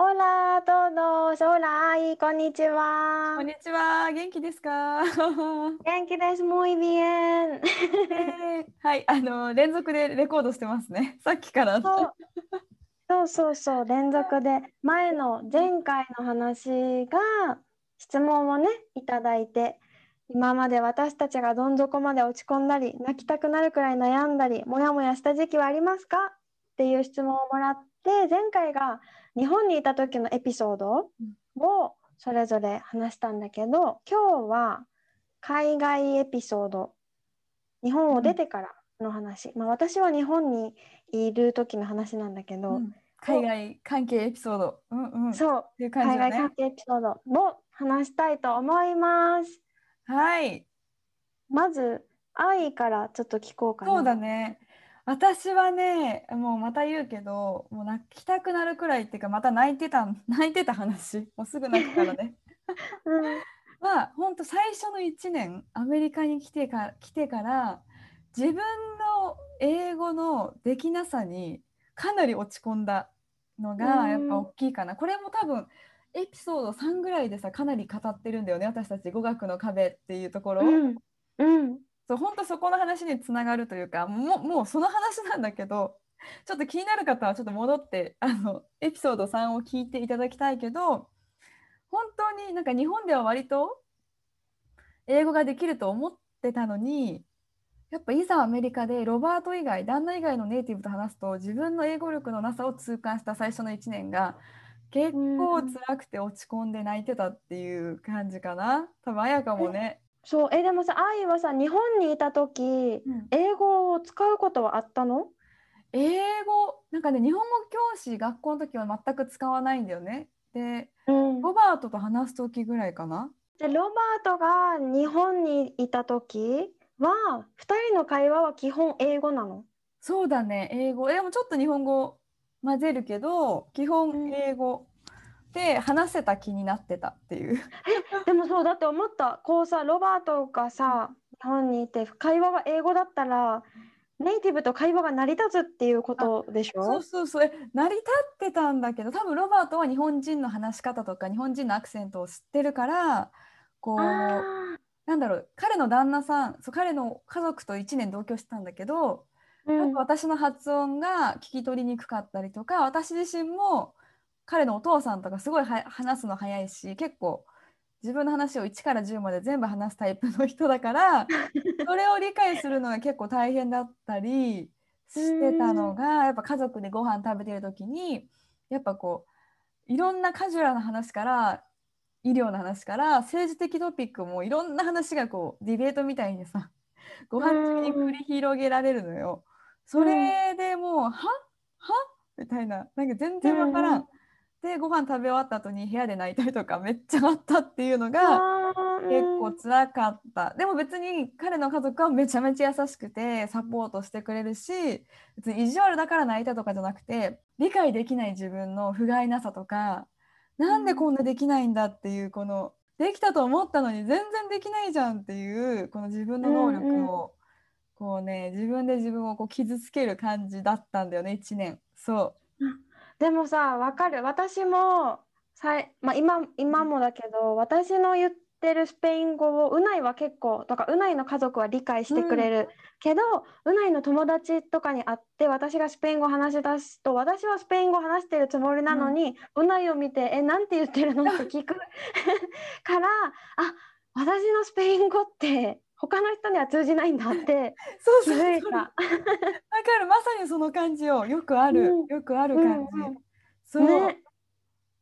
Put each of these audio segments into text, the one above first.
Hola a todos! Hola, ay, こんにちはこんにちは、元気ですか元気です、muy bien! えーはい、あの連続でレコードしてますね。さっきから。そうそうそうそう連続で前の前回の話が質問をねいただいて今まで私たちがどん底まで落ち込んだり泣きたくなるくらい悩んだりモヤモヤした時期はありますか？っていう質問をもらって前回が日本にいた時のエピソードをそれぞれ話したんだけど今日は海外エピソード日本を出てからの話、まあ私は日本にいる時の話なんだけど、うん海外関係エピソード。うんうん。そうね海外関。係エピソードを話したいと思います。はい。まず愛からちょっと聞こうかな。そうだね。私はね、もうまた言うけど、もう泣きたくなるくらいっていうか、また泣いてた、泣いてた話。もうすぐ泣くからね。うん。まあ、本当最初の1年、アメリカに来てか来てから、自分の英語のできなさにかなり落ち込んだのうんがやっぱ大きいかな。これも多分エピソード3ぐらいでさかなり語ってるんだよね私たち語学の壁っていうところ。うん。うん。そう本当そこの話につながるというかもうもうその話なんだけどちょっと気になる方はちょっと戻ってあのエピソード3を聞いていただきたいけど本当になんか日本では割と英語ができると思ってたのにやっぱいざアメリカでロバート以外旦那以外のネイティブと話すと自分の英語力のなさを痛感した最初の1年が結構辛くて落ち込んで泣いてたっていう感じかな多分彩香もね。そうえでもさ愛はさ日本にいた時うん英語を使うことはあったの？英語なんかね日本語教師学校の時は全く使わないんだよね。でうん。ロバートと話す時ぐらいかな。でロバートが日本にいた時は二人の会話は基本英語なの？そうだね英語でもちょっと日本語混ぜるけど基本英語で話せた気になってたっていう。でもそうだって思った。こうさロバートがさ日本にいて会話が英語だったらネイティブと会話が成り立つっていうことでしそうょそうそう。え成り立ってたんだけど多分ロバートは日本人の話し方とか日本人のアクセントを知ってるからこうあなんだろう。彼の旦那さんそう彼の家族と1年同居してたんだけどーうん。なんか私の発音が聞き取りにくかったりとか私自身も彼のお父さんとかすごいは話すの早いし結構自分の話を1から10まで全部話すタイプの人だから それを理解するのが結構大変だったりしてたのがやっぱ家族でご飯食べてる時にやっぱこういろんなカジュアルな話から医療の話から政治的トピックもいろんな話がこうディベートみたいにさ ご飯中に繰り広げられるのよ。それでもう、は？は？みたいななんか全然わからん。うんでご飯食べ終わった後に部屋で泣いたりとかめっちゃあったっていうのが結構辛かった。でも別に彼の家族はめちゃめちゃ優しくてサポートしてくれるし別に意地悪だから泣いたとかじゃなくて理解できない自分の不甲斐なさとかなんでこんなできないんだっていうこのできたと思ったのに全然できないじゃんっていうこの自分の能力をこうね自分で自分をこう傷つける感じだったんだよね1年。そうでもさわかる。私もさい、まあ、今今もだけど私の言ってるスペイン語をうないは結構とかうないの家族は理解してくれる、けどうないの友達とかに会って私がスペイン語話し出すと私はスペイン語話してるつもりなのに、うないを見て「えなんて言ってるの?」って聞くからあ私のスペイン語って他の人には通じないんだって気 そうそうづいた。わかる。まさにその感じよよくある、うん。よくある感じ、うんうん。そう、ね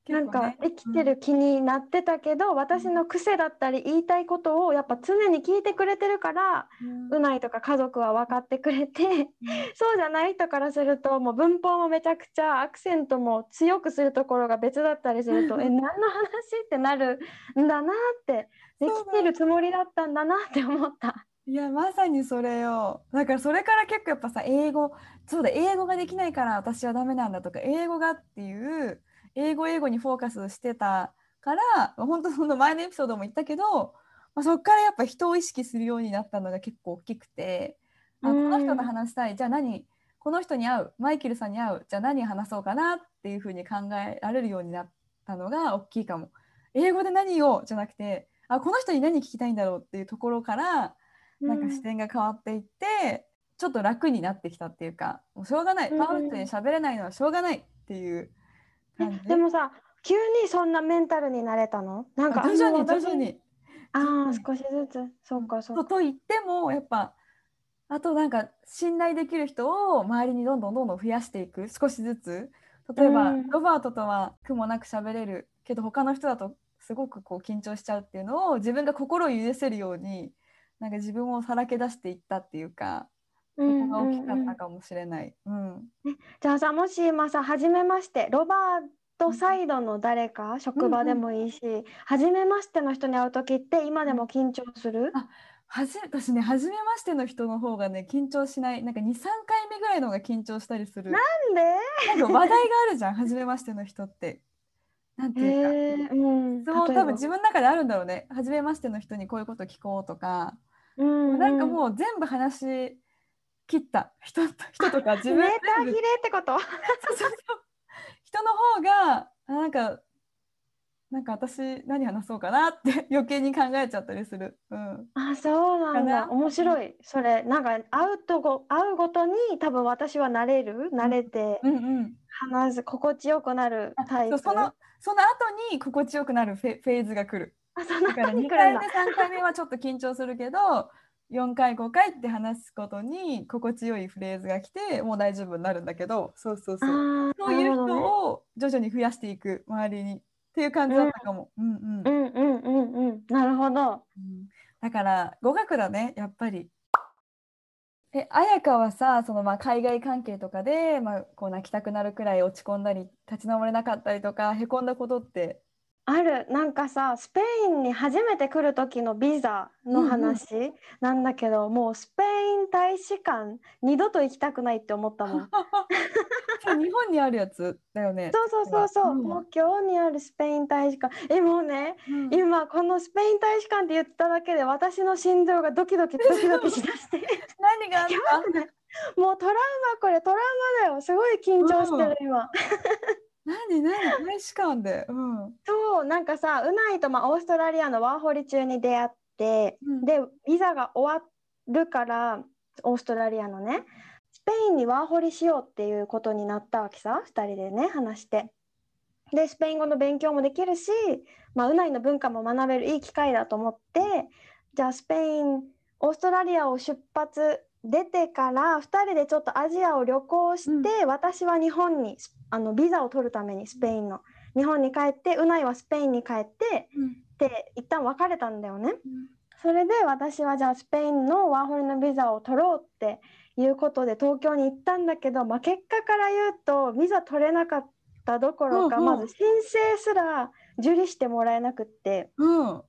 なんか生きてる気になってたけど、私の癖だったり言いたいことをやっぱ常に聞いてくれてるから、うん。うないとか家族は分かってくれて、そうじゃない人からするともう文法もめちゃくちゃアクセントも強くするところが別だったりすると え何の話ってなるんだなってできてるつもりだったんだなって思った。いやまさにそれよ。だからそれから結構やっぱさ英語そうだ英語ができないから私はダメなんだとか英語がっていう英語英語にフォーカスしてたから本当その前のエピソードも言ったけど、まあ、そっからやっぱ人を意識するようになったのが結構大きくてあこの人と話したいじゃあ何この人に会うマイケルさんに会うじゃあ何話そうかなっていうふうに考えられるようになったのが大きいかも。英語で何をじゃなくてあこの人に何聞きたいんだろうっていうところからなんか視点が変わっていって、ちょっと楽になってきたっていうかもうしょうがない。うんパーフェクトに喋れないのはしょうがないっていうで？もさ急にそんなメンタルになれたの？なんかあ徐々に徐々に。ああに。少しずつ。そうかそうか。とと言ってもやっぱあとなんか信頼できる人を周りにどんどんどんどん増やしていく。少しずつ。例えば、うん。ロバートとは苦もなく喋れる。けど他の人だとすごくこう緊張しちゃうっていうのを自分が心を許せるようになんか自分をさらけ出していったっていうかそこが大きかったかもしれない。うん。じゃあさもし今さ初めましてロバートサイドの誰か、職場でもいいし、初めましての人に会う時って今でも緊張する、あはじ私ね初めましての人の方がね緊張しない。なんか23回目ぐらいの方が緊張したりする。なんで？なんか話題があるじゃん初めましての人って。なんてへいうか、えうん。そう多分自分の中であるんだろうね。初めましての人にこういうこと聞こうとか、うんなんかうもう全部話し切った人と人とか自分メーター切れってこと？そうそうそう。人の方があなんかなんか私何話そうかなって余計に考えちゃったりする。うん、あそうなんかだな？面白い。それなんか会うとご会うごとに多分私は慣れる？慣れてうんうん。話す心地よくなるあタイプ？そのその後に心地よくなるフェフェーズが来る。あそのだから後に2回目来るんだ3回目はちょっと緊張するけど4回5回って話すことに心地よいフレーズが来てもう大丈夫になるんだけどそうそうそう。そういう人を徐々に増やしていく周りにっていう感じだったかも。うんうん。うんうんうんうん。なるほど。うん。だから語学だねやっぱり。え彩香はさそのまあ海外関係とかで、まあ、こう泣きたくなるくらい落ち込んだり立ち直れなかったりとかへこんだことってある。なんかさスペインに初めて来る時のビザの話なんだけど、もうスペイン大使館二度と行きたくないって思ったもん。それ日本にあるやつだよね。そうそうそうそう、うん。東京にあるスペイン大使館。えもうねうん。今このスペイン大使館って言っただけで私の心臓がドキドキドキドキしだして。何があっ やばくない。もうトラウマこれトラウマだよ。すごい緊張してる今。何？何？大使館で。うん。そうなんかさうないと、まあ、オーストラリアのワーホリ中に出会って、うん。でビザが終わるからオーストラリアのねスペインにワーホリしようっていうことになったわけさ2人でね話して。でスペイン語の勉強もできるし、まあ、うないの文化も学べるいい機会だと思ってじゃあスペインオーストラリアを出発出てから2人でちょっとアジアを旅行して、私は日本にあのビザを取るためにスペインの日本に帰ってうないはスペインに帰ってで一旦別れたんだよね。それで私はじゃあスペインのワーホリのビザを取ろうっていうことで東京に行ったんだけど、まあ、結果から言うとビザ取れなかったどころか、うんうんまず申請すら受理してもらえなくってうん。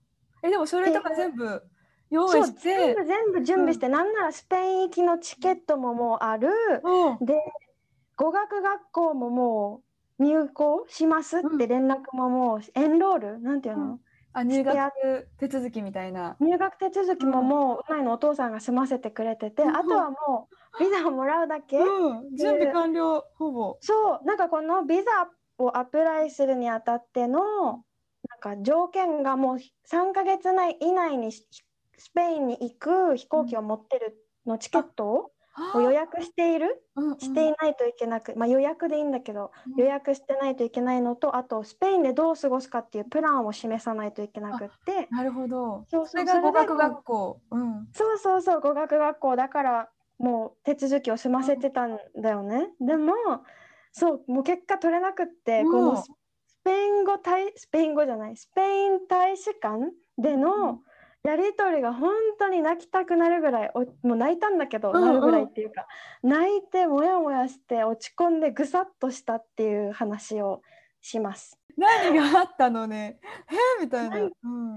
えでもそれとか全部用意して全。部全部準備して、なんならスペイン行きのチケットももうあるうん。で語学学校ももう入校しますって連絡ももうエンロール？なんていうの、うん。あ入学手続きみたいな。入学手続きももううないのお父さんが済ませてくれてて、うんあとはもうビザをもらうだけ、う。ん。準備完了ほぼ。そう。なんかこのビザをアプライするにあたってのなんか条件がもう3ヶ月内以内にスペインに行く飛行機を持ってるのチケットをを予約している？うんしていないといけなく、まあ、予約でいいんだけどうん予約してないといけないのとあとスペインでどう過ごすかっていうプランを示さないといけなくってなるほど。そうそれが語学学校。うん。そうそうそう語学学校だからもう手続きを済ませてたんだよね。でもそうもう結果取れなくって、うんこのススペイン語大スペイン語じゃないスペイン大使館でのやり取りが本当に泣きたくなるぐらいおもう泣いたんだけど、うんうん。なるぐらいっていうか泣いてモヤモヤして落ち込んでぐさっとしたっていう話をします。何があったのね？え？みたいな、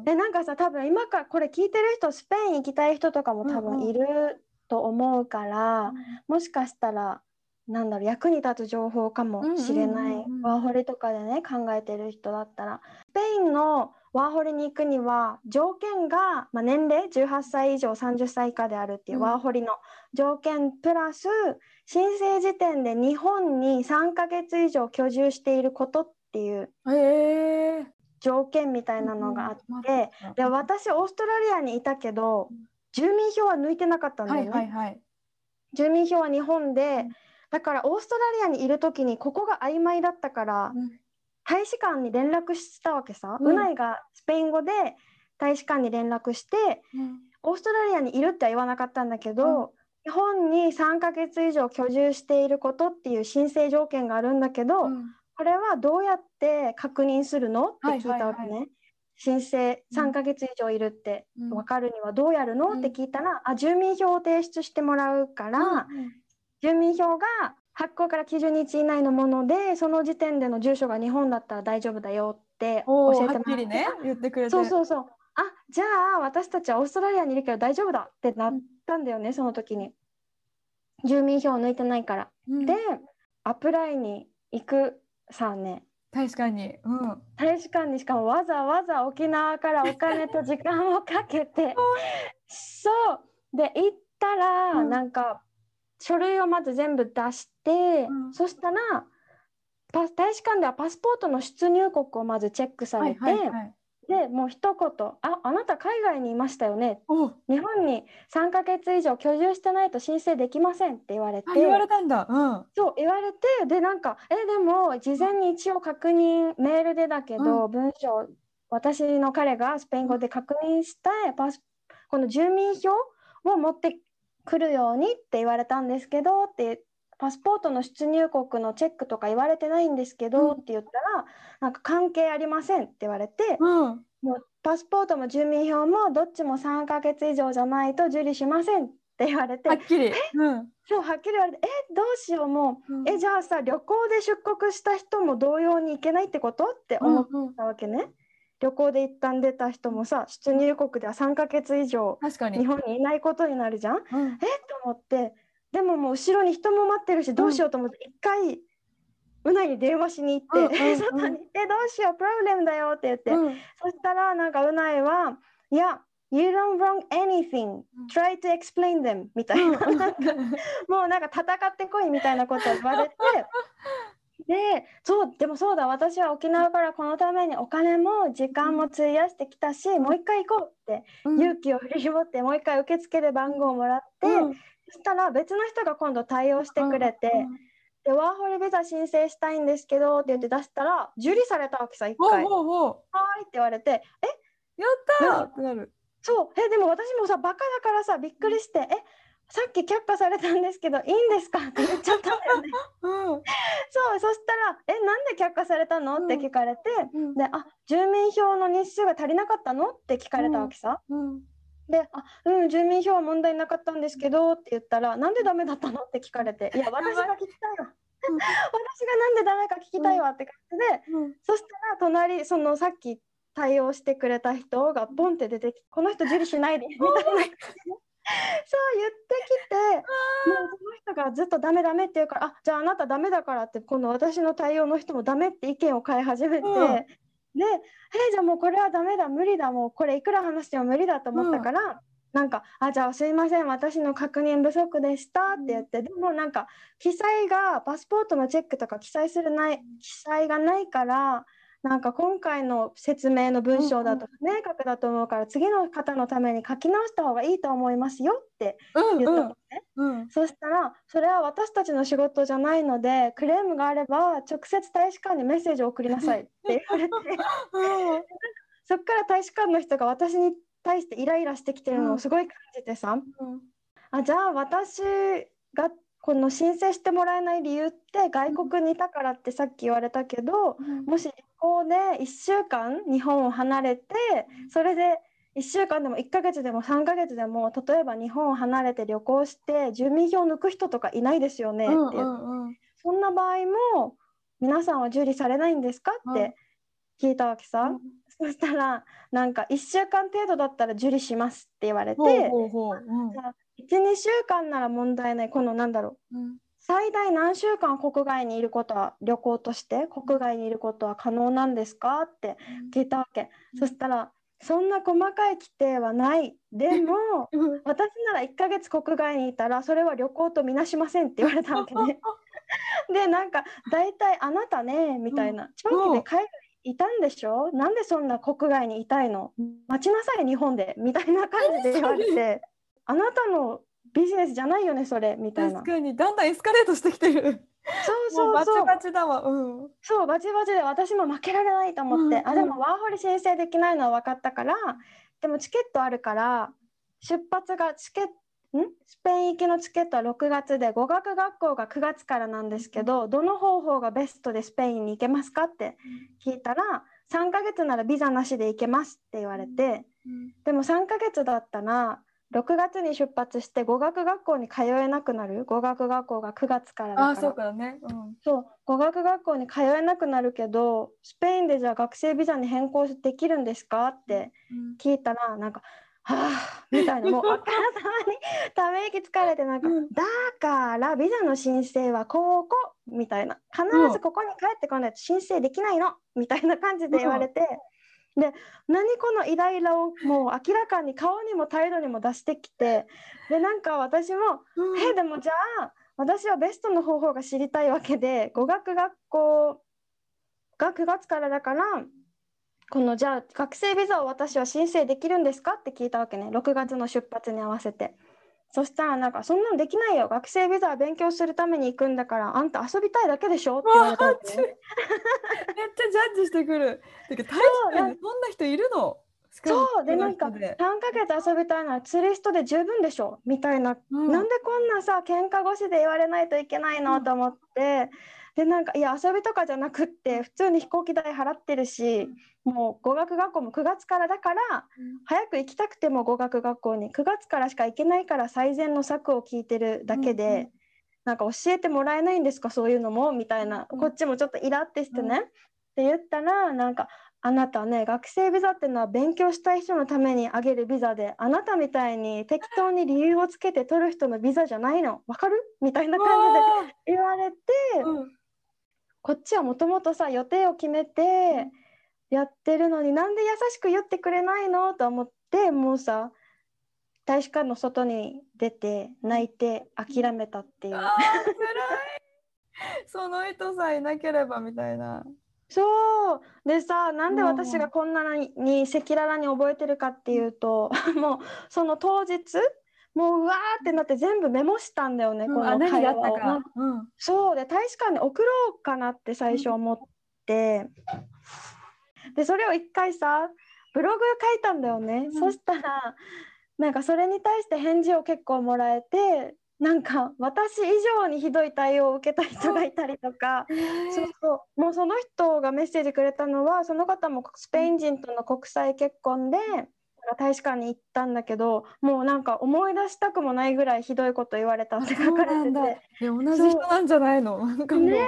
えなんかさ多分今からこれ聞いてる人スペイン行きたい人とかも多うんうん。分いると思うから、もしかしたらなんだろう役に立つ情報かもしれない、ワーホリとかでね考えてる人だったら。スペインのワーホリに行くには条件が、まあ、年齢18歳以上30歳以下であるっていううん。ワーホリの条件プラス申請時点で日本に3ヶ月以上居住していることっていう条件みたいなのがあって、で私オーストラリアにいたけどうん。住民票は抜いてなかったんだはよね。いはいはい。住民票は日本で、うんだからオーストラリアにいる時にここが曖昧だったから、うん。大使館に連絡したわけさ、うん。うないがスペイン語で大使館に連絡してうん。オーストラリアにいるっては言わなかったんだけど、うん。日本に3ヶ月以上居住していることっていう申請条件があるんだけど、うん。これはどうやって確認するの？って聞いたわけね。はいは申請うん。3ヶ月以上いるってうん。分かるにはどうやるの、うんって聞いたらあ住民票を提出してもらうから、うん住民票が発行から90日以内のものでその時点での住所が日本だったら大丈夫だよって教えてもらってはっきりね言ってくれて。そうそうそう。あじゃあ私たちはオーストラリアにいるけど大丈夫だってなったんだよね、その時に。住民票を抜いてないから、うん。でアプライに行くさあね。確かに。うん。大使館に。しかもわざわざ沖縄からお金と時間をかけて。そう。で行ったら、うん。なんか書類をまず全部出して、うん。そしたらパ大使館ではパスポートの出入国をまずチェックさはいれて、はいはいでもう一言「ああなた海外にいましたよね日本に3ヶ月以上居住してないと申請できません」って言われて言われたんだ。うん。そう言われてでなんかえでも事前に一応確認メールでだけど、文章私の彼がスペイン語で確認したパスこの住民票を持ってくるようにって言われたんですけどってパスポートの出入国のチェックとか言われてないんですけど、うん。って言ったらなんか関係ありませんって言われて、うん。もうパスポートも住民票もどっちも3ヶ月以上じゃないと受理しませんって言われてはっきり。うん。そうはっきり言われてえ？どうしようもう。うん。えじゃあさ旅行で出国した人も同様に行けないってこと？って思っうんうんたわけね。旅行で一旦出た人もさ出入国では3ヶ月以上確かに。日本にいないことになるじゃん？えうん。と思って。でももう後ろに人も待ってるしどうしようと思って一回うなに電話しに行って、うんうんうん。外に「えどうしようプロブレムだよ」って言って、うん。そしたらなんかうないは「いや You don't wrong anything. Try to explain them」みたいな。もうなんか戦ってこいみたいなことを言われて でそうでもそうだ私は沖縄からこのためにお金も時間も費やしてきたし、もう一回行こうってうん。勇気を振り絞ってもう一回受付で番号をもらって、うん。そしたら別の人が今度対応してくれて、でワーホリビザ申請したいんですけどって言って出したら受理されたわけさ一回。はほうほう。ーいって言われてえ？やったー！ってなる。そう。えでも私もさバカだからさびっくりしてえ？さっき却下されたんですけどいいんですか？って言っちゃったんだよね。うん。そうそしたら「えなんで却下されたの?」って聞かれて、うん。で「あ住民票の日数が足りなかったの?」って聞かれたわけさ。うん。で「あうん住民票は問題なかったんですけど」って言ったら「なんでダメだったの?」って聞かれて「いや 私が聞きたいわ」うん。私がなんでダメか聞きたいわ？って感じで、うん。そしたら隣そのさっき対応してくれた人がボンって出てきて「この人受理しないで」みたいな言ってきて。もうその人がずっとダメダメって言うから「あじゃああなたダメだから」って今度私の対応の人もダメって意見を変え始めて、うん。で「えじゃあもうこれはダメだ無理だもうこれいくら話しても無理だ」と思ったから。なんか「あじゃあすいません私の確認不足でした」って言って、でもなんか記載がパスポートのチェックとか記載するない記載がないからなんか今回の説明の文章だと不明確だと思うから次の方のために書き直した方がいいと思いますよってうん言ったのね。うん。そしたらそれは私たちの仕事じゃないのでクレームがあれば直接大使館にメッセージを送りなさいって言われて。うんそっから大使館の人が私に対してイライラしてきてるのをすごい感じてさ、うん。あじゃあ私がこの申請してもらえない理由って外国にいたからってさっき言われたけど、もし旅行で1週間日本を離れてそれで1週間でも1ヶ月でも3ヶ月でも例えば日本を離れて旅行して住民票を抜く人とかいないですよねって言って、そんな場合も皆さんは受理されないんですかって聞いたわけさ、そしたらなんか1週間程度だったら受理しますって言われて、12週間なら問題ない。このなんだろう、うん、最大何週間国外にいることは旅行として国外にいることは可能なんですか？って聞いたわけ、うん、そしたらそんな細かい規定はない。でも私なら1ヶ月国外にいたらそれは旅行とみなしませんって言われたわけね。でなんか大体あなたねみたいな。長期で海外いたんでしょ？なんでそんな国外にいたいの？待ちなさい日本で。みたいな感じで言われてあなたのビジネスじゃないよねそれみたいな。確かにだんだんエスカレートしてきてる。そうそうそう。バチバチだわ。うん。そうバチバチで私も負けられないと思って、うん。うん、あでもワーホリ申請できないのは分かったからでもチケットあるから出発がチケットん？スペイン行きのチケットは6月で語学学校が9月からなんですけどどの方法がベストでスペインに行けますかって聞いたら3ヶ月ならビザなしで行けますって言われて。でも3ヶ月だったら6月に出発して語学学校に通えなくなる。語学学校が9月からだから。あそうかね、うん、そう。語学学校に通えなくなるけどスペインでじゃあ学生ビザに変更できるんですかって聞いたら、うん、なんか「はあ」みたいな。もうあからさまにため息疲れてなんか、うん、だからビザの申請はここ」みたいな。必ずここに帰ってこないと申請できないのみたいな感じで言われて。で何このイライラをもう明らかに顔にも態度にも出してきてでなんか私も「うん、えでもじゃあ私はベストの方法が知りたいわけで語学学校が9月からだからこのじゃあ学生ビザを私は申請できるんですか？って聞いたわけね6月の出発に合わせて。そしたらなんかそんなのできないよ。学生ビザは勉強するために行くんだからあんた遊びたいだけでしょ？って言われた、ね、めっちゃジャッジしてくる。てか確かにそんな人いるの？そうでなんか3ヶ月遊びたいのはツリストで十分でしょ？みたいな、うん、なんでこんなさ喧嘩越しで言われないといけないの、うん、と思ってでなんかいや遊びとかじゃなくって普通に飛行機代払ってるしもう語学学校も9月からだから、うん、早く行きたくても語学学校に9月からしか行けないから最善の策を聞いてるだけで、うんうん、なんか教えてもらえないんですかそういうのも？みたいな、うん、こっちもちょっとイラってしてね、うん、って言ったらなんかあなたね学生ビザっていうのは勉強したい人のためにあげるビザであなたみたいに適当に理由をつけて取る人のビザじゃないの？わかる？みたいな感じで言われて、うん、こっちはもともとさ予定を決めてやってるのになんで優しく言ってくれないのと思ってもうさ大使館の外に出て泣いて諦めたっていう。その人さえいなければみたいな。そう。でさなんで私がこんなに赤裸々に覚えてるかっていうと、もうその当日もううわーってなって全部メモしたんだよね、うん、この会話を。うん、そう。で大使館に送ろうかなって最初思って、うん、でそれを一回さブログ書いたんだよね、そしたらなんかそれに対して返事を結構もらえてなんか私以上にひどい対応を受けた人がいたりとか、そうそう。もうその人がメッセージくれたのはその方もスペイン人との国際結婚で大使館に行ったんだけどもうなんか思い出したくもないぐらいひどいこと言われたって書かれてて。同じ人なんじゃないの？なんかね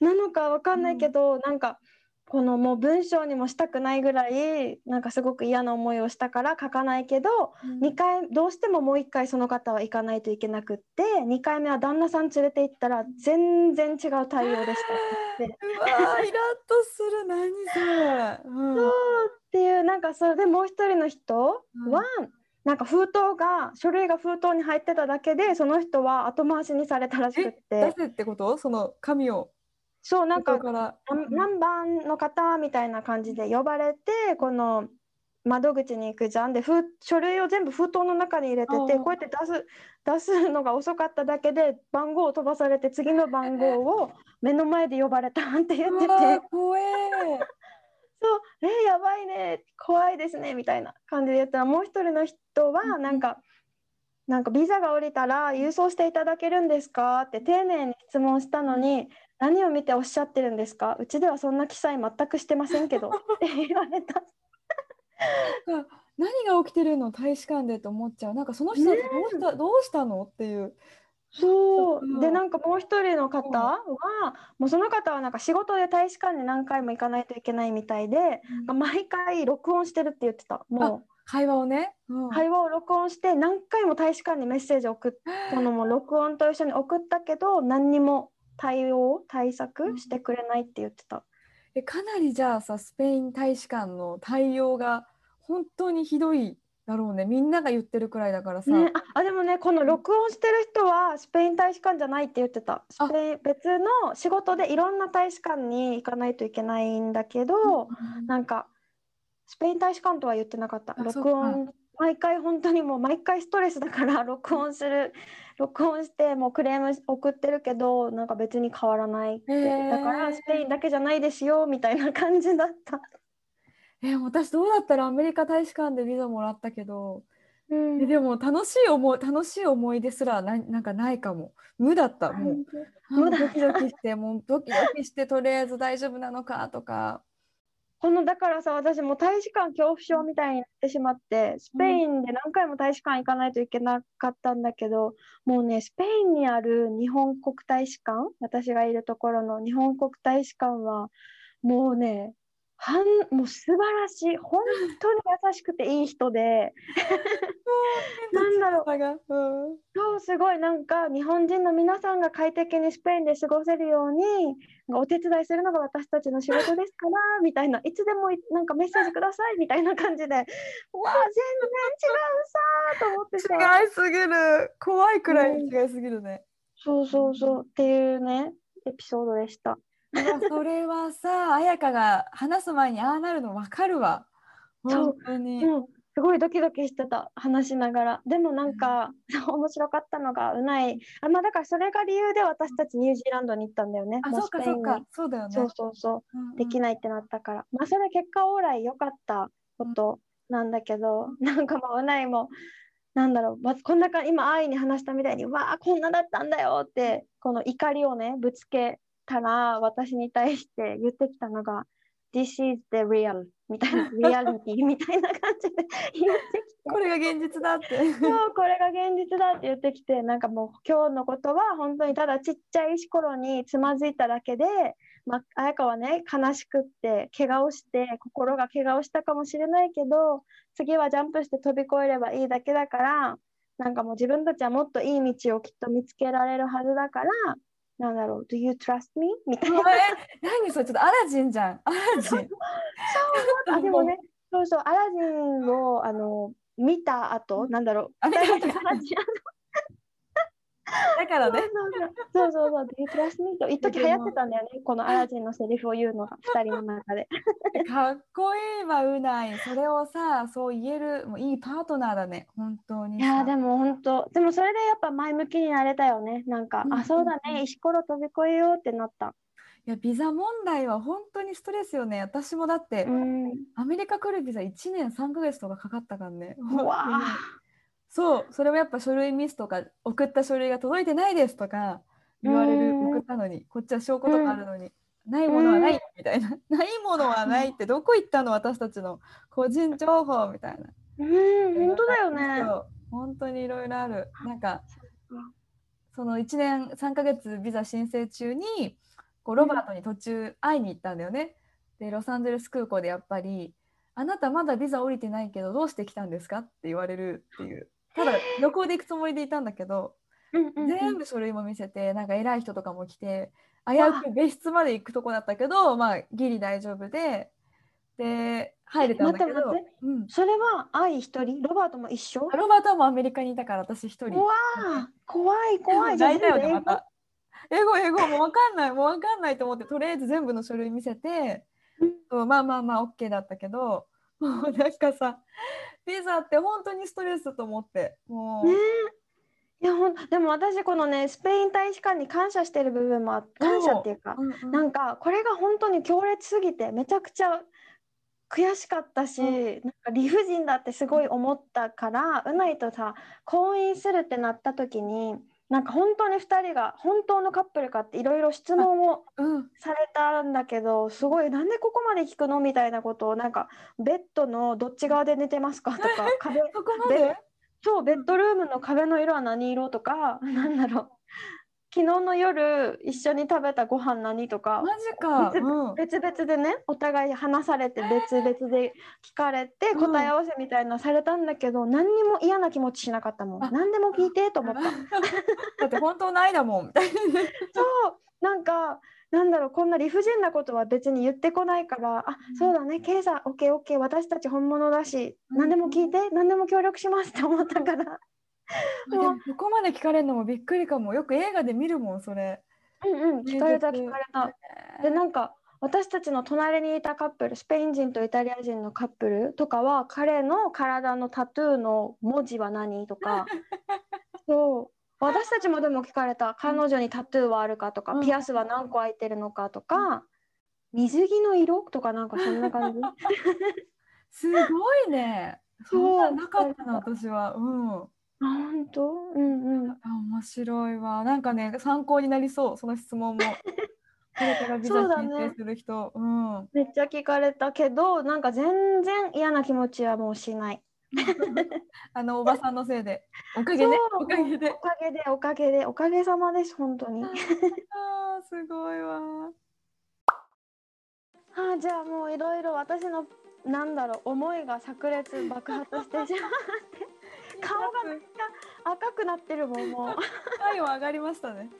なのかわかんないけど、うん、なんかこのもう文章にもしたくないぐらいなんかすごく嫌な思いをしたから書かないけど、うん、2回どうしてももう1回その方は行かないといけなくって2回目は旦那さん連れて行ったら全然違う対応でした。うわイラッとする何それ、うん、そうっていうなんかそれでもう一人の人は、うん、なんか封筒が書類が封筒に入ってただけでその人は後回しにされたらしくって。出せってこと？その紙をそうなんか何番の方みたいな感じで呼ばれてこの窓口に行くじゃんで書類を全部封筒の中に入れててこうやって出す出すのが遅かっただけで番号を飛ばされて次の番号を目の前で呼ばれたって言ってて。怖え。そう「えやばいね怖いですね」みたいな感じで言ったらもう一人の人はなんか、なんかビザが降りたら郵送していただけるんですかって丁寧に質問したのに何を見ておっしゃってるんですかうちではそんな記載全くしてませんけど って言われた。何が起きてるの？大使館でと思っちゃう。なんかその人どうした,、どうしたの？っていう。そう。うん。でなんかもう一人の方はもうその方はなんか仕事で大使館に何回も行かないといけないみたいで毎回録音してるって言ってた。も会話をね、うん。う会話を録音して何回も大使館にメッセージ送ったのも録音と一緒に送ったけど何にも対応対策してくれないって言ってた。えかなりじゃあさスペイン大使館の対応が本当にひどいだろうね。みんなが言ってるくらいだからさ、ね、ああでもねこの録音してる人はスペイン大使館じゃないって言ってた。スペイン別の仕事でいろんな大使館に行かないといけないんだけど、うん。なんかスペイン大使館とは言ってなかった。あ録音毎回本当にもう毎回ストレスだから録音する録音してもうクレーム送ってるけどなんか別に変わらないって、へー。だからスペインだけじゃないですよみたいな感じだった。え私どうだったらアメリカ大使館でビザもらったけど、うん。えでも楽しい思い楽しい思い出すらななんかないかも。無だったもう。無だドキドキしてもうドキドキしてとりあえず大丈夫なのかとかこのだからさ私も大使館恐怖症みたいになってしまってスペインで何回も大使館行かないといけなかったんだけどもうねスペインにある日本国大使館私がいるところの日本国大使館はもうねはんもう素晴らしい。本当に優しくて いい人で。なんだろう。うん、そうすごい。なんか日本人の皆さんが快適にスペインで過ごせるようにお手伝いするのが私たちの仕事ですからみたいな。いつでもいなんかメッセージくださいみたいな感じで。うわ全然違うさーと思ってさ。違いすぎる。怖いくらいに違いすぎるね、そうそうそう。っていうねエピソードでした。そ れはさ彩香が話す前にああなるの分かるわ。本当に、うんすごいドキドキしてた話しながら。でもなんか、面白かったのがうない。あまあだからそれが理由で私たちニュージーランドに行ったんだよね。あもそうかそうか。そうだよね。そうそうそう。うんうん。できないってなったから、まあそれ結果オーライ良かったことなんだけど、なんかもううないもなんだろう、まずこんなか今愛に話したみたいにわあこんなだったんだよってこの怒りをねぶつけたら私に対して言ってきたのが This is the real みたいなリアリティみたいな感じで 言ってきて。これが現実だって。そうこれが現実だって言ってきてなんかもう今日のことは本当にただちっちゃい石ころにつまずいただけで、まあ、彩香はね悲しくって怪我をして心が怪我をしたかもしれないけど次はジャンプして飛び越えればいいだけだからなんかもう自分たちはもっといい道をきっと見つけられるはずだからなんだろう。Do you trust me? みたいな。え何それ？ちょっとアラジンじゃん。アラジン。あでもねそうそう。アラジンをあの見た後なんだろう。アラジンだからね。そうそうそう、Do you trust me? と一時流行ってたんだよね、このアラジンのセリフを言うのが 2人の中で。かっこいいわうない。それをさそう言えるもういいパートナーだね。本当にいやーでもも本当、でもそれでやっぱ前向きになれたよね。なんか、うんあ、そうだね、石ころ飛び越えようってなった。いやビザ問題は本当にストレスよね。私もだって、うん。アメリカ来るビザ1年3ヶ月とかかかったからね。うわそうそれもやっぱ書類ミスとか送った書類が届いてないですとか言われるうん。送ったのにこっちは証拠とかあるのに、ないものはないみたいな。ないものはないってどこ行ったの私たちの個人情報みたいな。うん、本当だよね。そう本当にいろいろある。なんかうんその1年3ヶ月ビザ申請中にこうロバートに途中会いに行ったんだよね。でロサンゼルス空港でやっぱり「あなたまだビザ降りてないけどどうして来たんですか?」って言われるっていうただ旅行で行くつもりでいたんだけどうんうんうん。全部書類も見せてなんか偉い人とかも来て危うく別室まで行くとこだったけどまあギリ大丈夫でで入れたんだけど待って待って。うん、それは愛一人？ロバートも一緒？あロバートはもうアメリカにいたから私一人。怖い怖い。泣いたよねまた。英語英語。もう分かんない。もう分かんないと思ってとりあえず全部の書類見せて、うん。まあまあまあ OK だったけどもうなんかさビザって本当にストレスと思って。もう、ね。えいやほんでも私このねスペイン大使館に感謝してる部分もあ感謝っていうかうんうん。なんかこれが本当に強烈すぎてめちゃくちゃ悔しかったし、うん。なんか理不尽だってすごい思ったから、うないとさ婚姻するってなった時になんか本当に2人が本当のカップルかっていろいろ質問をうん。されたんだけどすごいなんでここまで聞くのみたいなことをなんかベッドのどっち側で寝てますか？とか壁そうベッドルームの壁の色は何色とかなんだろう昨日の夜一緒に食べたご飯何とかマジか。別うん。別々でねお互い話されて別々で聞かれてうん。答え合わせみたいなされたんだけど、何にも嫌な気持ちしなかったもん。あ。何でも聞いてと思った。だって本当の愛だもん。みたいな。そう。なんかなんだろうこんな理不尽なことは別に言ってこないからあうん。そうだね。ケイさんオッケーオッケー。私たち本物だしうん。何でも聞いて何でも協力しますって思ったから でもここまで聞かれるのもびっくりかも。よく映画で見るもんそれ。うんうん。聞かれた聞かれた。でなんか私たちの隣にいたカップルスペイン人とイタリア人のカップルとかは彼の体のタトゥーの文字は何とか。そう。私たちもでも聞かれた。彼女にタトゥーはあるかとか、うん。ピアスは何個開いてるのかとか、水着の色とかなんかそんな感じ？すごいね。そんなんなかったな私は。うん。あ本当？うんうんあ面白いわ。なんかね参考になりそうその質問も。これからビザそうだね申請する人。うん。めっちゃ聞かれたけどなんか全然嫌な気持ちはもうしない あのおばさんのせいで。おかげで。おかげでお。かげでおかげでおかげさまです本当にあーすごいわ。あーじゃあもういろいろ私のなんだろう思いが炸裂爆発してしまって 顔がめっちゃ赤くなってるもんもう。体温上がりましたね。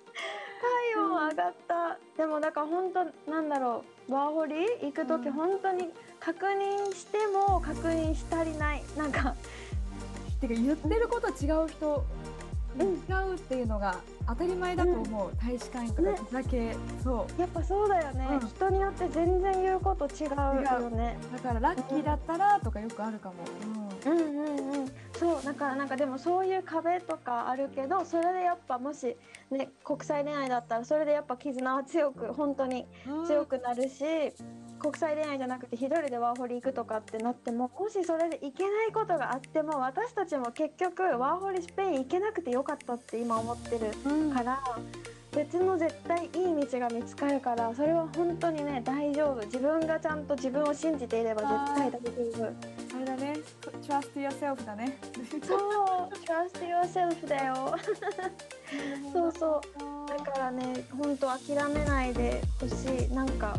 体温上がった。でもだから本当なんだろうワーホリ行く時うん。本当に確認しても確認し足りない。なんか。てか言ってること違う人、うん。違うっていうのが当たり前だと思う、大使館員とかね。ビザ系、そやっぱそうだよね、うん。人によって全然言うこと違うよね。う。だからラッキーだったらとかよくあるかも、うんうんうんそうだからなんかでもそういう壁とかあるけどそれでやっぱもしね国際恋愛だったらそれでやっぱ絆は強く本当にうん、強くなるし、国際恋愛じゃなくて一人でワーホリ行くとかってなってももしそれで行けないことがあっても私たちも結局ワーホリスペイン行けなくてよかったって今思ってるうん。から別の絶対いい道が見つかるからそれは本当にね大丈夫。自分がちゃんと自分を信じていれば絶対大丈夫。あれだね。Trust yourself だね。そう。Trust yourself だよ。そうそう。だからね本当諦めないでほしい。なんか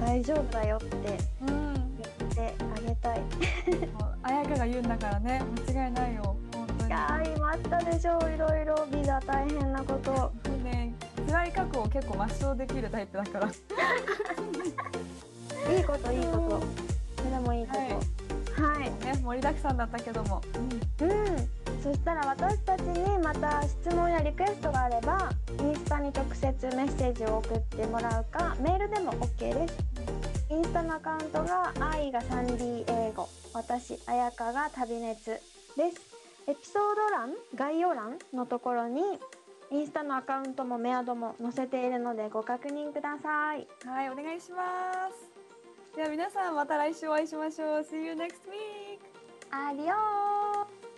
大丈夫だよってうん言ってあげたい。綾香が言うんだからね。間違いないよ。本当に。いやー今あったでしょ。いろいろ。ビザ大変なことね辛い過去を結構抹消できるタイプだから。いいこといいこと。それもいいこと。はい、ね盛りだくさんだったけども、うん、そしたら私たちにまた質問やリクエストがあればインスタに直接メッセージを送ってもらうかメールでも OK です。インスタのアカウントが愛が 3D 英語私彩香が旅熱です。エピソード欄概要欄のところにインスタのアカウントもメアドも載せているのでご確認ください。はいお願いします。では皆さんまた来週お会いしましょう。See you next week アディオー